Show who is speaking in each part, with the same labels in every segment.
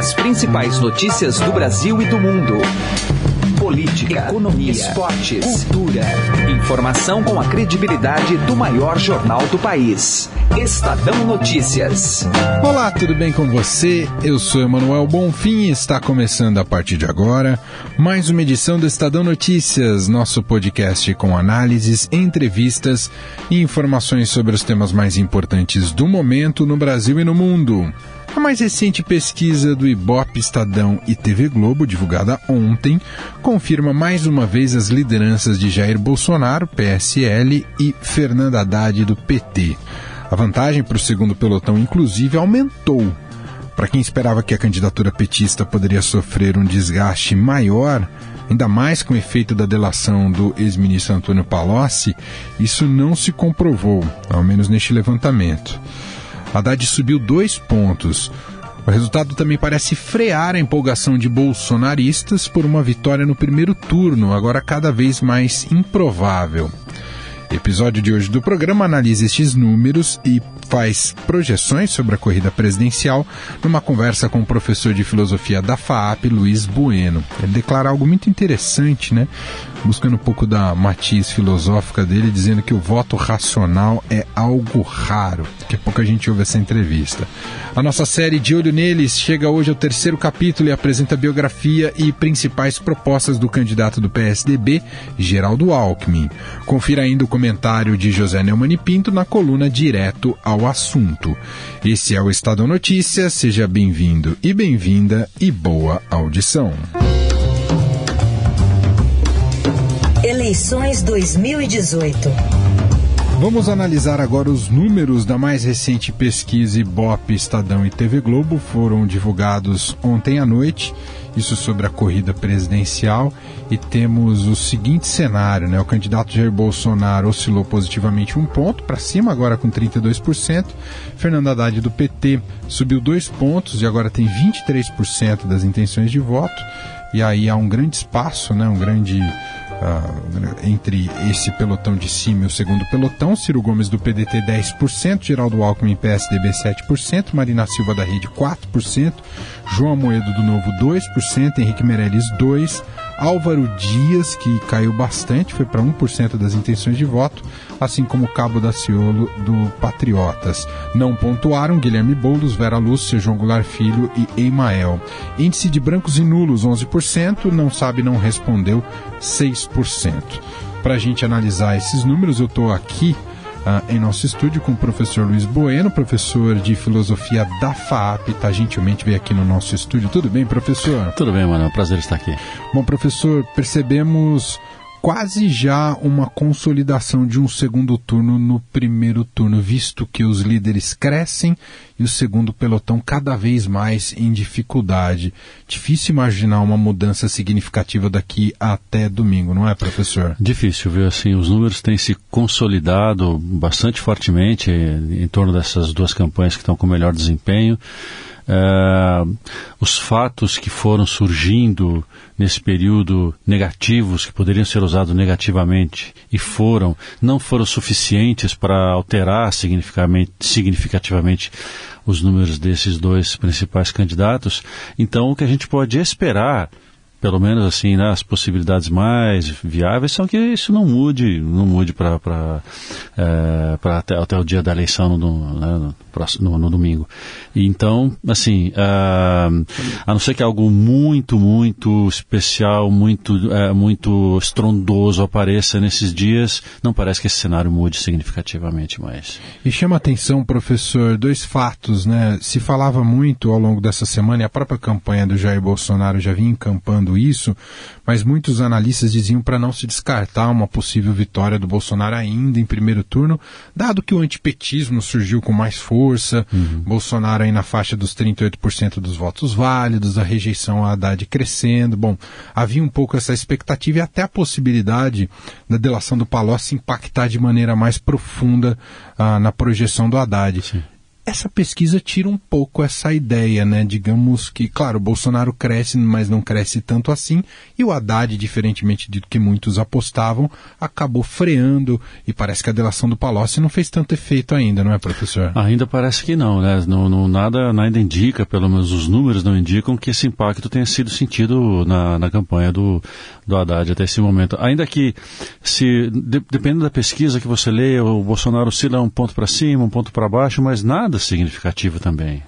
Speaker 1: As principais notícias do Brasil e do mundo. Política, economia, esportes, cultura. Informação com a credibilidade do maior jornal do país. Estadão Notícias.
Speaker 2: Olá, tudo bem com você? Eu sou Emanuel Bonfim e está começando a partir de agora mais uma edição do Estadão Notícias, nosso podcast com análises, entrevistas e informações sobre os temas mais importantes do momento no Brasil e no mundo. A mais recente pesquisa do Ibope Estadão e TV Globo, divulgada ontem, confirma mais uma vez as lideranças de Jair Bolsonaro, PSL, e Fernanda Haddad, do PT. A vantagem para o segundo pelotão, inclusive, aumentou. Para quem esperava que a candidatura petista poderia sofrer um desgaste maior, ainda mais com o efeito da delação do ex-ministro Antônio Palocci, isso não se comprovou, ao menos neste levantamento. Haddad subiu dois pontos. O resultado também parece frear a empolgação de bolsonaristas por uma vitória no primeiro turno, agora cada vez mais improvável. Episódio de hoje do programa analisa estes números e faz projeções sobre a corrida presidencial numa conversa com o professor de filosofia da FAAP, Luiz Bueno. Ele declara algo muito interessante, né? Buscando um pouco da matiz filosófica dele, dizendo que o voto racional é algo raro. Daqui a pouco a gente ouve essa entrevista. A nossa série De Olho Neles chega hoje ao terceiro capítulo e apresenta a biografia e principais propostas do candidato do PSDB, Geraldo Alckmin. Confira ainda o comentário de José Neumann e Pinto na coluna Direto ao Assunto. Esse é o Estado Notícias, seja bem-vindo e bem-vinda e boa audição.
Speaker 3: Eleições 2018.
Speaker 2: Vamos analisar agora os números da mais recente pesquisa Ibope, Estadão e TV Globo. Foram divulgados ontem à noite, isso sobre a corrida presidencial. E temos o seguinte cenário: né? o candidato Jair Bolsonaro oscilou positivamente um ponto para cima, agora com 32%. Fernando Haddad do PT subiu dois pontos e agora tem 23% das intenções de voto. E aí há um grande espaço, né? um grande uh, entre esse pelotão de cima e o segundo pelotão. Ciro Gomes do PDT 10%, Geraldo Alckmin PSDB 7%, Marina Silva da Rede 4%, João Moedo do Novo 2%, Henrique Meirelles 2%, Álvaro Dias, que caiu bastante, foi para 1% das intenções de voto, assim como Cabo da Ciolo do Patriotas. Não pontuaram Guilherme Boulos, Vera Lúcia, João Goulart Filho e Emael. Índice de brancos e nulos 11%, não sabe não respondeu 6%. Para a gente analisar esses números, eu estou aqui Uh, em nosso estúdio com o professor Luiz Bueno, professor de filosofia da FAAP, tá gentilmente veio aqui no nosso estúdio. Tudo bem, professor?
Speaker 4: Tudo bem, mano. É um prazer estar aqui.
Speaker 2: Bom, professor, percebemos quase já uma consolidação de um segundo turno no primeiro turno, visto que os líderes crescem e o segundo pelotão cada vez mais em dificuldade. Difícil imaginar uma mudança significativa daqui até domingo, não é, professor?
Speaker 4: Difícil, viu? Assim, os números têm se consolidado bastante fortemente em torno dessas duas campanhas que estão com melhor desempenho. Uh, os fatos que foram surgindo nesse período negativos, que poderiam ser usados negativamente e foram, não foram suficientes para alterar significativamente os números desses dois principais candidatos. Então, o que a gente pode esperar pelo menos assim, né, as possibilidades mais viáveis são que isso não mude, não mude para é, até, até o dia da eleição no, né, no, no domingo. E então, assim, uh, a não ser que algo muito, muito especial, muito, uh, muito estrondoso apareça nesses dias, não parece que esse cenário mude significativamente mais.
Speaker 2: E chama atenção, professor, dois fatos, né? Se falava muito ao longo dessa semana, e a própria campanha do Jair Bolsonaro já vinha encampando isso, mas muitos analistas diziam para não se descartar uma possível vitória do Bolsonaro ainda em primeiro turno, dado que o antipetismo surgiu com mais força, uhum. Bolsonaro aí na faixa dos 38% dos votos válidos, a rejeição à Haddad crescendo. Bom, havia um pouco essa expectativa e até a possibilidade da delação do Palocci impactar de maneira mais profunda ah, na projeção do Haddad. Sim. Essa pesquisa tira um pouco essa ideia, né? Digamos que, claro, o Bolsonaro cresce, mas não cresce tanto assim, e o Haddad, diferentemente do que muitos apostavam, acabou freando, e parece que a delação do Palocci não fez tanto efeito ainda, não é, professor?
Speaker 4: Ainda parece que não, né? Não, não, nada, nada indica, pelo menos os números não indicam que esse impacto tenha sido sentido na, na campanha do, do Haddad até esse momento. Ainda que, se de, dependendo da pesquisa que você lê, o Bolsonaro oscila um ponto para cima, um ponto para baixo, mas nada significativo também.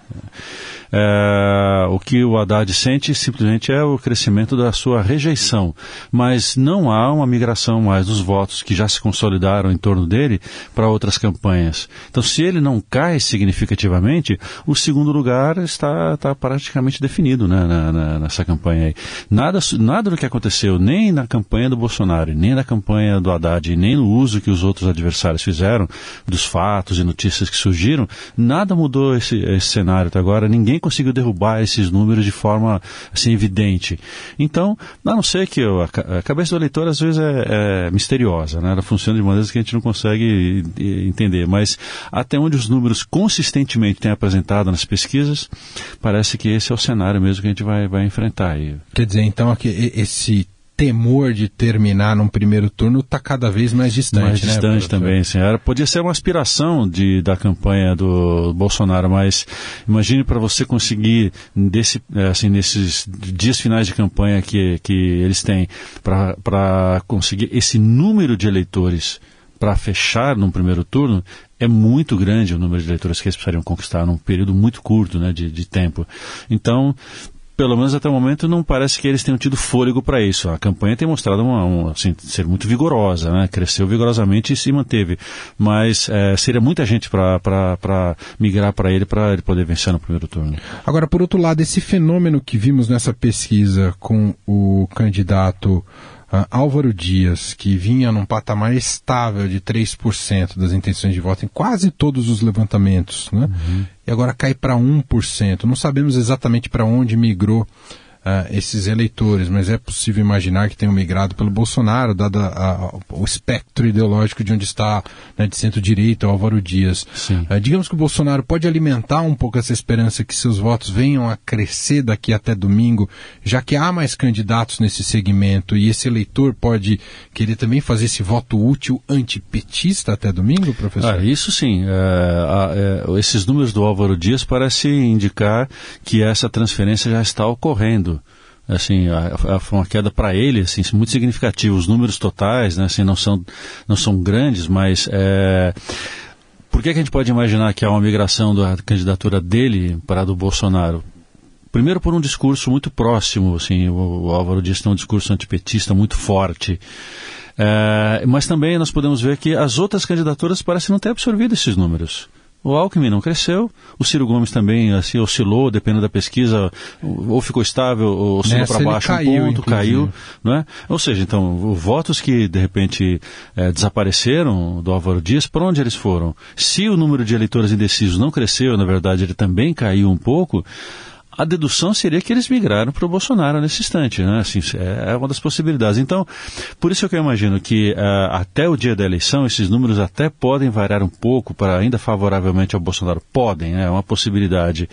Speaker 4: É, o que o Haddad sente simplesmente é o crescimento da sua rejeição, mas não há uma migração mais dos votos que já se consolidaram em torno dele para outras campanhas. Então, se ele não cai significativamente, o segundo lugar está, está praticamente definido né, na, na, nessa campanha aí. Nada, nada do que aconteceu, nem na campanha do Bolsonaro, nem na campanha do Haddad, nem no uso que os outros adversários fizeram dos fatos e notícias que surgiram, nada mudou esse, esse cenário até agora. Ninguém conseguiu derrubar esses números de forma assim, evidente. Então, a não ser que eu, a, cabeça do eleitor às vezes é, é, misteriosa, né? ela funciona de maneiras que a gente não consegue entender, mas até onde os números consistentemente têm apresentado nas pesquisas, parece que esse é o cenário mesmo que a gente vai, vai enfrentar.
Speaker 2: Quer dizer, então, que esse temor de terminar num primeiro turno está cada vez mais distante.
Speaker 4: Mais
Speaker 2: né,
Speaker 4: distante também, senhora. Podia ser uma aspiração de, da campanha do Bolsonaro, mas imagine para você conseguir, desse, é, assim, nesses dias finais de campanha que, que eles têm, para conseguir esse número de eleitores para fechar num primeiro turno, é muito grande o número de eleitores que eles precisariam conquistar num período muito curto né, de, de tempo. Então, pelo menos até o momento, não parece que eles tenham tido fôlego para isso. A campanha tem mostrado uma, um, assim, ser muito vigorosa, né? cresceu vigorosamente e se manteve. Mas é, seria muita gente para migrar para ele para ele poder vencer no primeiro turno.
Speaker 2: Agora, por outro lado, esse fenômeno que vimos nessa pesquisa com o candidato Uh, Álvaro Dias, que vinha num patamar estável de 3% das intenções de voto em quase todos os levantamentos, né? Uhum. e agora cai para 1%. Não sabemos exatamente para onde migrou uh, esses eleitores, mas é possível imaginar que tenham migrado pelo Bolsonaro, dado a, a, o espectro ideológico de onde está, né, de centro-direita, Álvaro Dias. Uh, digamos que o Bolsonaro pode alimentar um pouco essa esperança que seus votos venham a crescer daqui até domingo, já que há mais candidatos nesse segmento e esse eleitor pode querer também fazer esse voto útil antipetista até domingo, professor?
Speaker 4: Ah, isso sim. É, é, esses números do Álvaro Dias parecem indicar que essa transferência já está ocorrendo assim foi uma queda para ele assim muito significativa. Os números totais né, assim não são não são grandes mas é, por que, que a gente pode imaginar que há uma migração da candidatura dele para a do Bolsonaro? Primeiro por um discurso muito próximo assim o, o Álvaro Dias tem um discurso antipetista muito forte. É, mas também nós podemos ver que as outras candidaturas parecem não ter absorvido esses números o Alckmin não cresceu, o Ciro Gomes também assim, oscilou, dependendo da pesquisa, ou ficou estável, ou oscilou para baixo caiu, um ponto, inclusive. caiu. Não é? Ou seja, então, votos que de repente é, desapareceram do Álvaro Dias, para onde eles foram? Se o número de eleitores indecisos não cresceu, na verdade ele também caiu um pouco, a dedução seria que eles migraram para o Bolsonaro nesse instante, né? Assim, é uma das possibilidades. Então, por isso que eu imagino que uh, até o dia da eleição esses números até podem variar um pouco para ainda favoravelmente ao Bolsonaro. Podem, né? é uma possibilidade,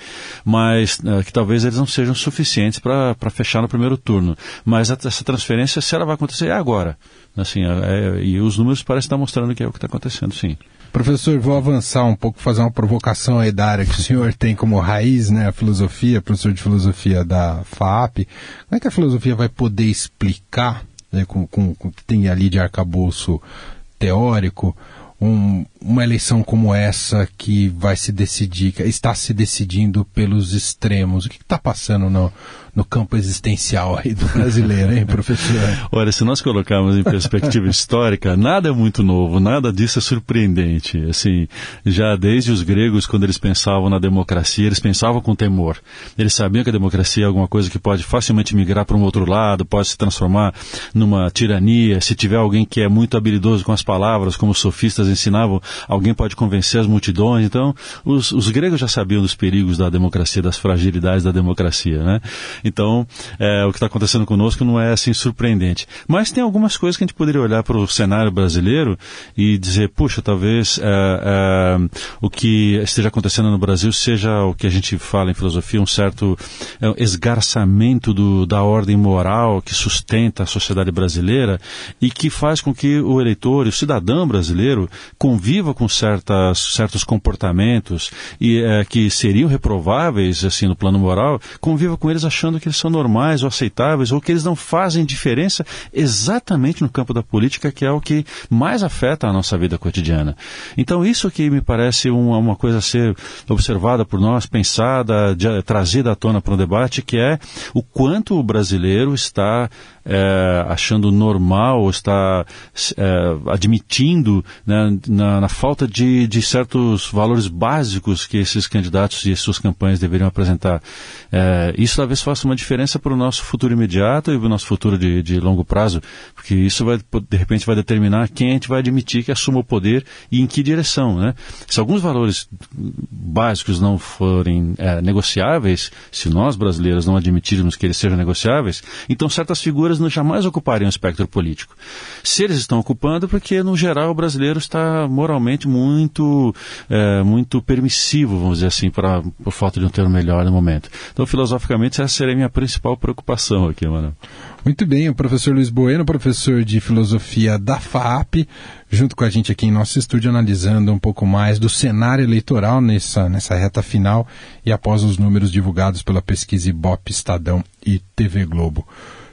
Speaker 4: mas uh, que talvez eles não sejam suficientes para fechar no primeiro turno. Mas essa transferência, se ela vai acontecer, é agora. Assim, é, é, e os números parecem estar mostrando que é o que está acontecendo, sim.
Speaker 2: Professor, vou avançar um pouco, fazer uma provocação aí da área que o senhor tem como raiz, né, a filosofia, professor de filosofia da FAP. Como é que a filosofia vai poder explicar, né, com, com, o que tem ali de arcabouço teórico, um, uma eleição como essa que vai se decidir, que está se decidindo pelos extremos? O que está passando no, no campo existencial aí do brasileiro, hein, professor?
Speaker 4: Olha, se nós colocarmos em perspectiva histórica, nada é muito novo, nada disso é surpreendente. Assim, já desde os gregos, quando eles pensavam na democracia, eles pensavam com temor. Eles sabiam que a democracia é alguma coisa que pode facilmente migrar para um outro lado, pode se transformar numa tirania. Se tiver alguém que é muito habilidoso com as palavras, como os sofistas ensinavam, alguém pode convencer as multidões. Então, os, os gregos já sabiam dos perigos da democracia, das fragilidades da democracia, né? Então, é, o que está acontecendo conosco não é assim surpreendente. Mas tem algumas coisas que a gente poderia olhar para o cenário brasileiro e dizer, puxa, talvez é, é, o que esteja acontecendo no Brasil seja o que a gente fala em filosofia, um certo é, esgarçamento do, da ordem moral que sustenta a sociedade brasileira e que faz com que o eleitor, o cidadão brasileiro, conviva com certas, certos comportamentos e é, que seriam reprováveis assim no plano moral, conviva com eles achando que eles são normais ou aceitáveis ou que eles não fazem diferença exatamente no campo da política, que é o que mais afeta a nossa vida cotidiana. Então isso que me parece uma, uma coisa a ser observada por nós, pensada, de, trazida à tona para o debate, que é o quanto o brasileiro está é, achando normal, está é, admitindo né, na, na, falta de, de, certos valores básicos que esses candidatos e suas campanhas deveriam apresentar. É, isso talvez faça uma diferença para o nosso futuro imediato e para o nosso futuro de, de, longo prazo, porque isso vai, de repente vai determinar quem a gente vai admitir que assuma o poder e em que direção. Né? Se alguns valores básicos não forem é, negociáveis, se nós brasileiros não admitirmos que eles sejam negociáveis, então certas figuras não jamais ocupariam o espectro político. Se eles estão ocupando, porque no geral o brasileiro está moralmente muito, é, muito permissivo, vamos dizer assim, pra, por falta de um termo melhor no momento. Então, filosoficamente, essa seria a minha principal preocupação aqui, mano.
Speaker 2: Muito bem, o professor Luiz Bueno, professor de filosofia da FAP, junto com a gente aqui em nosso estúdio, analisando um pouco mais do cenário eleitoral nessa, nessa reta final e após os números divulgados pela pesquisa Ibope, Estadão e TV Globo.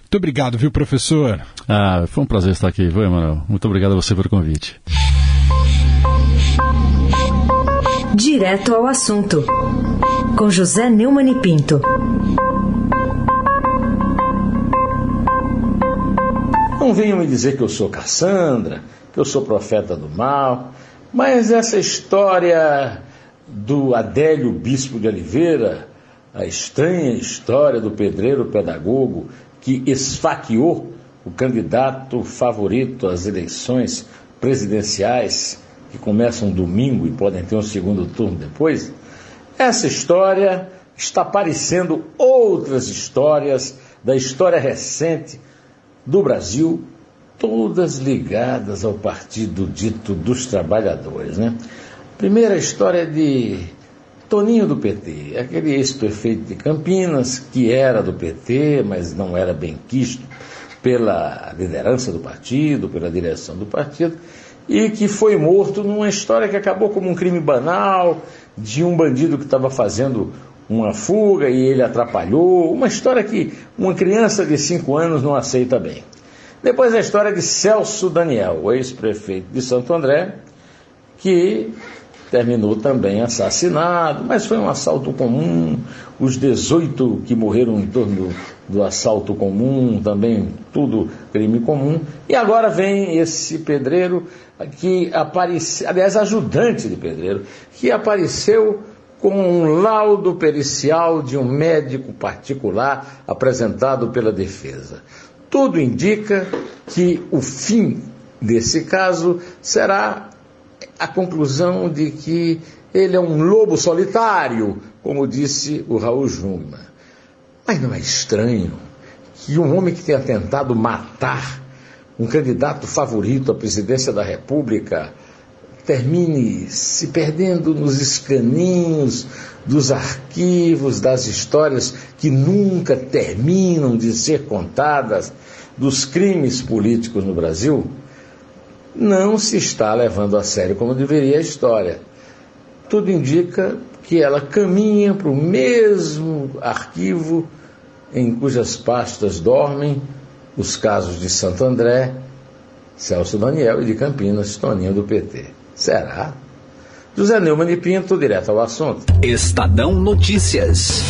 Speaker 2: Muito obrigado, viu, professor?
Speaker 4: Ah, foi um prazer estar aqui, viu, Emanuel? Muito obrigado a você pelo convite.
Speaker 3: Direto ao assunto, com José Neumann e Pinto.
Speaker 5: Não venham me dizer que eu sou Cassandra, que eu sou profeta do mal, mas essa história do Adélio Bispo de Oliveira, a estranha história do pedreiro pedagogo que esfaqueou o candidato favorito às eleições presidenciais, que começam domingo e podem ter um segundo turno depois, essa história está parecendo outras histórias da história recente do Brasil, todas ligadas ao partido dito dos trabalhadores. Né? Primeira história de Toninho do PT, aquele ex-prefeito de Campinas, que era do PT, mas não era bem quisto pela liderança do partido, pela direção do partido, e que foi morto numa história que acabou como um crime banal, de um bandido que estava fazendo uma fuga e ele atrapalhou, uma história que uma criança de 5 anos não aceita bem. Depois a história de Celso Daniel, ex-prefeito de Santo André, que terminou também assassinado, mas foi um assalto comum. Os 18 que morreram em torno do assalto comum, também tudo crime comum. E agora vem esse pedreiro que apareceu, aliás, ajudante de pedreiro, que apareceu com um laudo pericial de um médico particular apresentado pela defesa. Tudo indica que o fim desse caso será a conclusão de que ele é um lobo solitário, como disse o Raul Jungmann. Mas não é estranho que um homem que tenha tentado matar um candidato favorito à presidência da República termine se perdendo nos escaninhos dos arquivos, das histórias que nunca terminam de ser contadas dos crimes políticos no Brasil? Não se está levando a sério como deveria a história. Tudo indica que ela caminha para o mesmo arquivo em cujas pastas dormem os casos de Santo André, Celso Daniel e de Campinas, Toninho do PT. Será? José Neumann e Pinto, direto ao assunto.
Speaker 1: Estadão Notícias.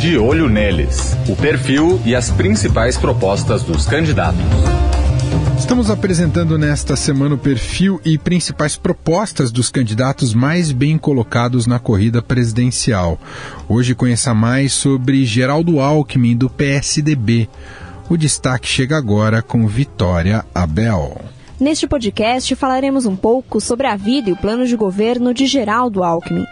Speaker 6: De olho neles, o perfil e as principais propostas dos candidatos.
Speaker 2: Estamos apresentando nesta semana o perfil e principais propostas dos candidatos mais bem colocados na corrida presidencial. Hoje conheça mais sobre Geraldo Alckmin, do PSDB. O destaque chega agora com Vitória Abel.
Speaker 7: Neste podcast falaremos um pouco sobre a vida e o plano de governo de Geraldo Alckmin.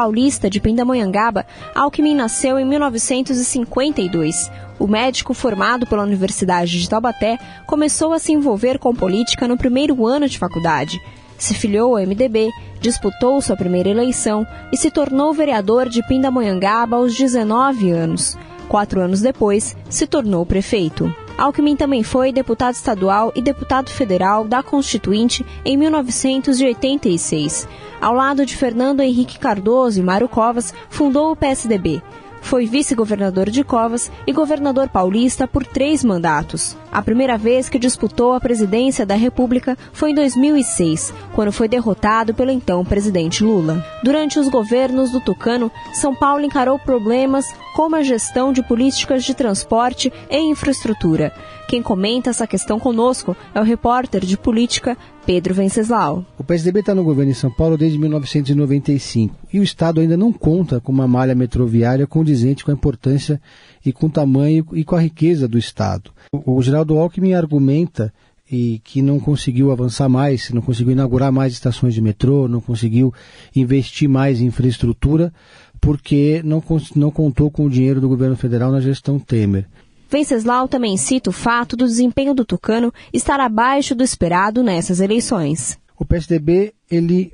Speaker 7: Paulista de Pindamonhangaba, Alckmin nasceu em 1952. O médico formado pela Universidade de Taubaté começou a se envolver com política no primeiro ano de faculdade. Se filiou ao MDB, disputou sua primeira eleição e se tornou vereador de Pindamonhangaba aos 19 anos. Quatro anos depois, se tornou prefeito. Alckmin também foi deputado estadual e deputado federal da Constituinte em 1986. Ao lado de Fernando Henrique Cardoso e Mário Covas, fundou o PSDB. Foi vice-governador de Covas e governador paulista por três mandatos. A primeira vez que disputou a presidência da República foi em 2006, quando foi derrotado pelo então presidente Lula. Durante os governos do Tucano, São Paulo encarou problemas como a gestão de políticas de transporte e infraestrutura. Quem comenta essa questão conosco é o repórter de política Pedro Venceslau.
Speaker 8: O PSDB está no governo em São Paulo desde 1995 e o Estado ainda não conta com uma malha metroviária condizente com a importância e com o tamanho e com a riqueza do Estado. O Geraldo Alckmin argumenta e que não conseguiu avançar mais, não conseguiu inaugurar mais estações de metrô, não conseguiu investir mais em infraestrutura, porque não, não contou com o dinheiro do governo federal na gestão Temer.
Speaker 7: Venceslau também cita o fato do desempenho do Tucano estar abaixo do esperado nessas eleições.
Speaker 8: O PSDB ele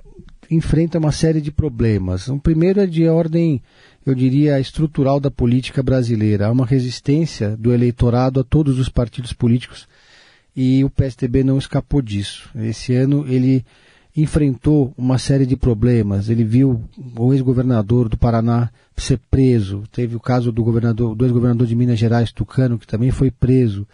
Speaker 8: enfrenta uma série de problemas. O primeiro é de ordem, eu diria, estrutural da política brasileira. Há uma resistência do eleitorado a todos os partidos políticos e o PSDB não escapou disso. Esse ano ele enfrentou uma série de problemas. Ele viu o ex-governador do Paraná ser preso. Teve o caso do governador, do ex-governador de Minas Gerais, Tucano, que também foi preso.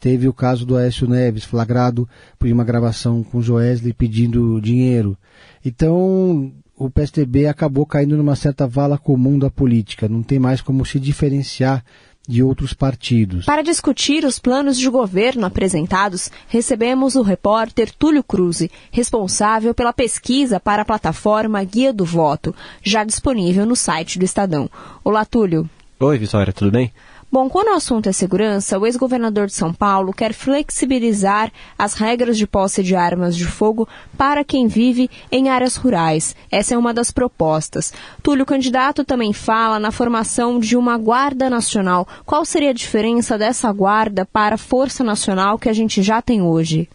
Speaker 8: Teve o caso do Aécio Neves, flagrado por uma gravação com Joesley pedindo dinheiro. Então, o PSDB acabou caindo numa certa vala comum da política. Não tem mais como se diferenciar de outros partidos.
Speaker 7: Para discutir os planos de governo apresentados, recebemos o repórter Túlio Cruz, responsável pela pesquisa para a plataforma Guia do Voto, já disponível no site do Estadão. Olá, Túlio.
Speaker 9: Oi, Vitória, tudo bem?
Speaker 7: Bom, quando o assunto é segurança, o ex-governador de São Paulo quer flexibilizar as regras de posse de armas de fogo para quem vive em áreas rurais. Essa é uma das propostas. Túlio, candidato, também fala na formação de uma Guarda Nacional. Qual seria a diferença dessa guarda para a Força Nacional que a gente já tem hoje?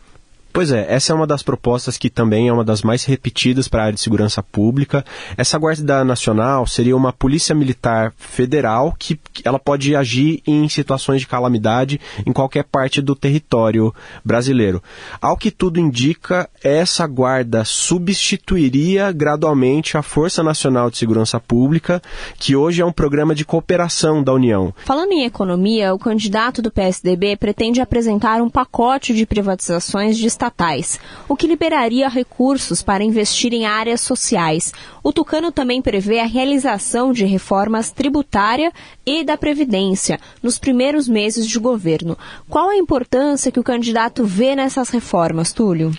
Speaker 9: Pois é, essa é uma das propostas que também é uma das mais repetidas para a área de segurança pública. Essa Guarda Nacional seria uma polícia militar federal que ela pode agir em situações de calamidade em qualquer parte do território brasileiro. Ao que tudo indica, essa guarda substituiria gradualmente a Força Nacional de Segurança Pública, que hoje é um programa de cooperação da União.
Speaker 7: Falando em economia, o candidato do PSDB pretende apresentar um pacote de privatizações de estatais, o que liberaria recursos para investir em áreas sociais. O Tucano também prevê a realização de reformas tributária e da Previdência nos primeiros meses de governo. Qual a importância que o candidato vê nessas reformas, Túlio?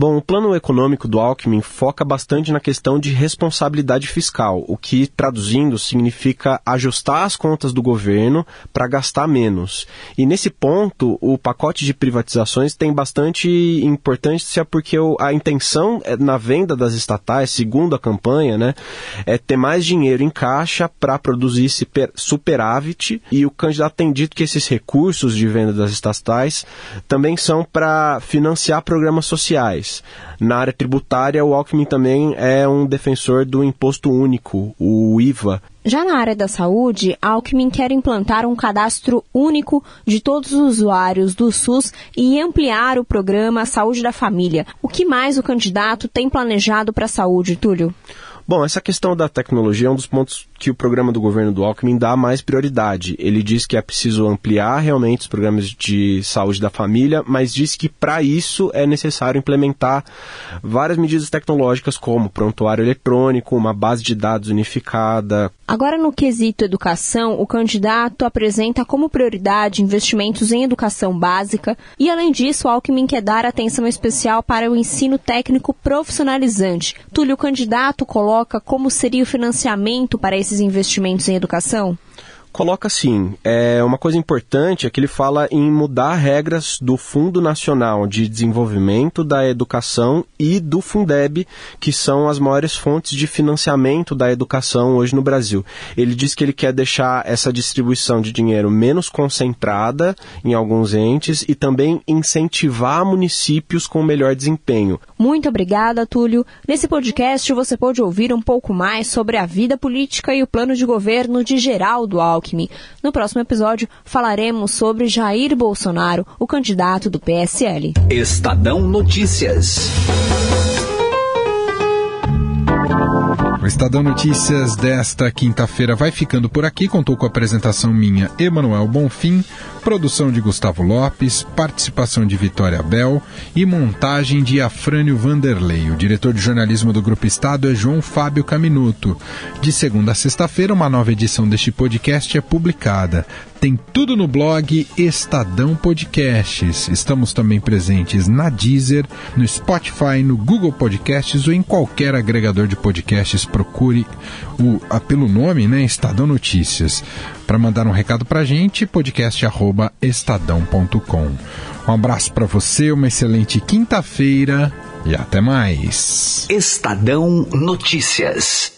Speaker 9: Bom, o plano econômico do Alckmin foca bastante na questão de responsabilidade fiscal, o que, traduzindo, significa ajustar as contas do governo para gastar menos. E nesse ponto, o pacote de privatizações tem bastante importância porque a intenção é, na venda das estatais, segundo a campanha, né, é ter mais dinheiro em caixa para produzir superávit. E o candidato tem dito que esses recursos de venda das estatais também são para financiar programas sociais. Na área tributária, o Alckmin também é um defensor do imposto único, o IVA.
Speaker 7: Já na área da saúde, Alckmin quer implantar um cadastro único de todos os usuários do SUS e ampliar o programa Saúde da Família. O que mais o candidato tem planejado para a saúde, Túlio?
Speaker 9: Bom, essa questão da tecnologia é um dos pontos que o programa do governo do Alckmin dá mais prioridade. Ele diz que é preciso ampliar realmente os programas de saúde da família, mas diz que para isso é necessário implementar várias medidas tecnológicas, como prontuário eletrônico, uma base de dados unificada.
Speaker 7: Agora, no quesito educação, o candidato apresenta como prioridade investimentos em educação básica e, além disso, Alckmin quer dar atenção especial para o ensino técnico profissionalizante. Túlio, o candidato coloca como seria o financiamento para esse esses investimentos em educação?
Speaker 9: Coloca assim, é, uma coisa importante é que ele fala em mudar regras do Fundo Nacional de Desenvolvimento da Educação e do Fundeb, que são as maiores fontes de financiamento da educação hoje no Brasil. Ele diz que ele quer deixar essa distribuição de dinheiro menos concentrada em alguns entes e também incentivar municípios com melhor desempenho.
Speaker 7: Muito obrigada, Túlio. Nesse podcast você pode ouvir um pouco mais sobre a vida política e o plano de governo de Geraldo Alckmin. Alckmin. No próximo episódio, falaremos sobre Jair Bolsonaro, o candidato do PSL.
Speaker 1: Estadão Notícias.
Speaker 2: O Estadão Notícias desta quinta-feira vai ficando por aqui. Contou com a apresentação minha, Emanuel Bonfim, produção de Gustavo Lopes, participação de Vitória Bel e montagem de Afrânio Vanderlei. O diretor de jornalismo do Grupo Estado é João Fábio Caminuto. De segunda a sexta-feira, uma nova edição deste podcast é publicada. Tem tudo no blog Estadão Podcasts. Estamos também presentes na Deezer, no Spotify, no Google Podcasts ou em qualquer agregador de podcasts. Procure o, pelo nome, né, Estadão Notícias. Para mandar um recado para a gente, podcast@estadão.com. Um abraço para você, uma excelente quinta-feira e até mais.
Speaker 1: Estadão Notícias.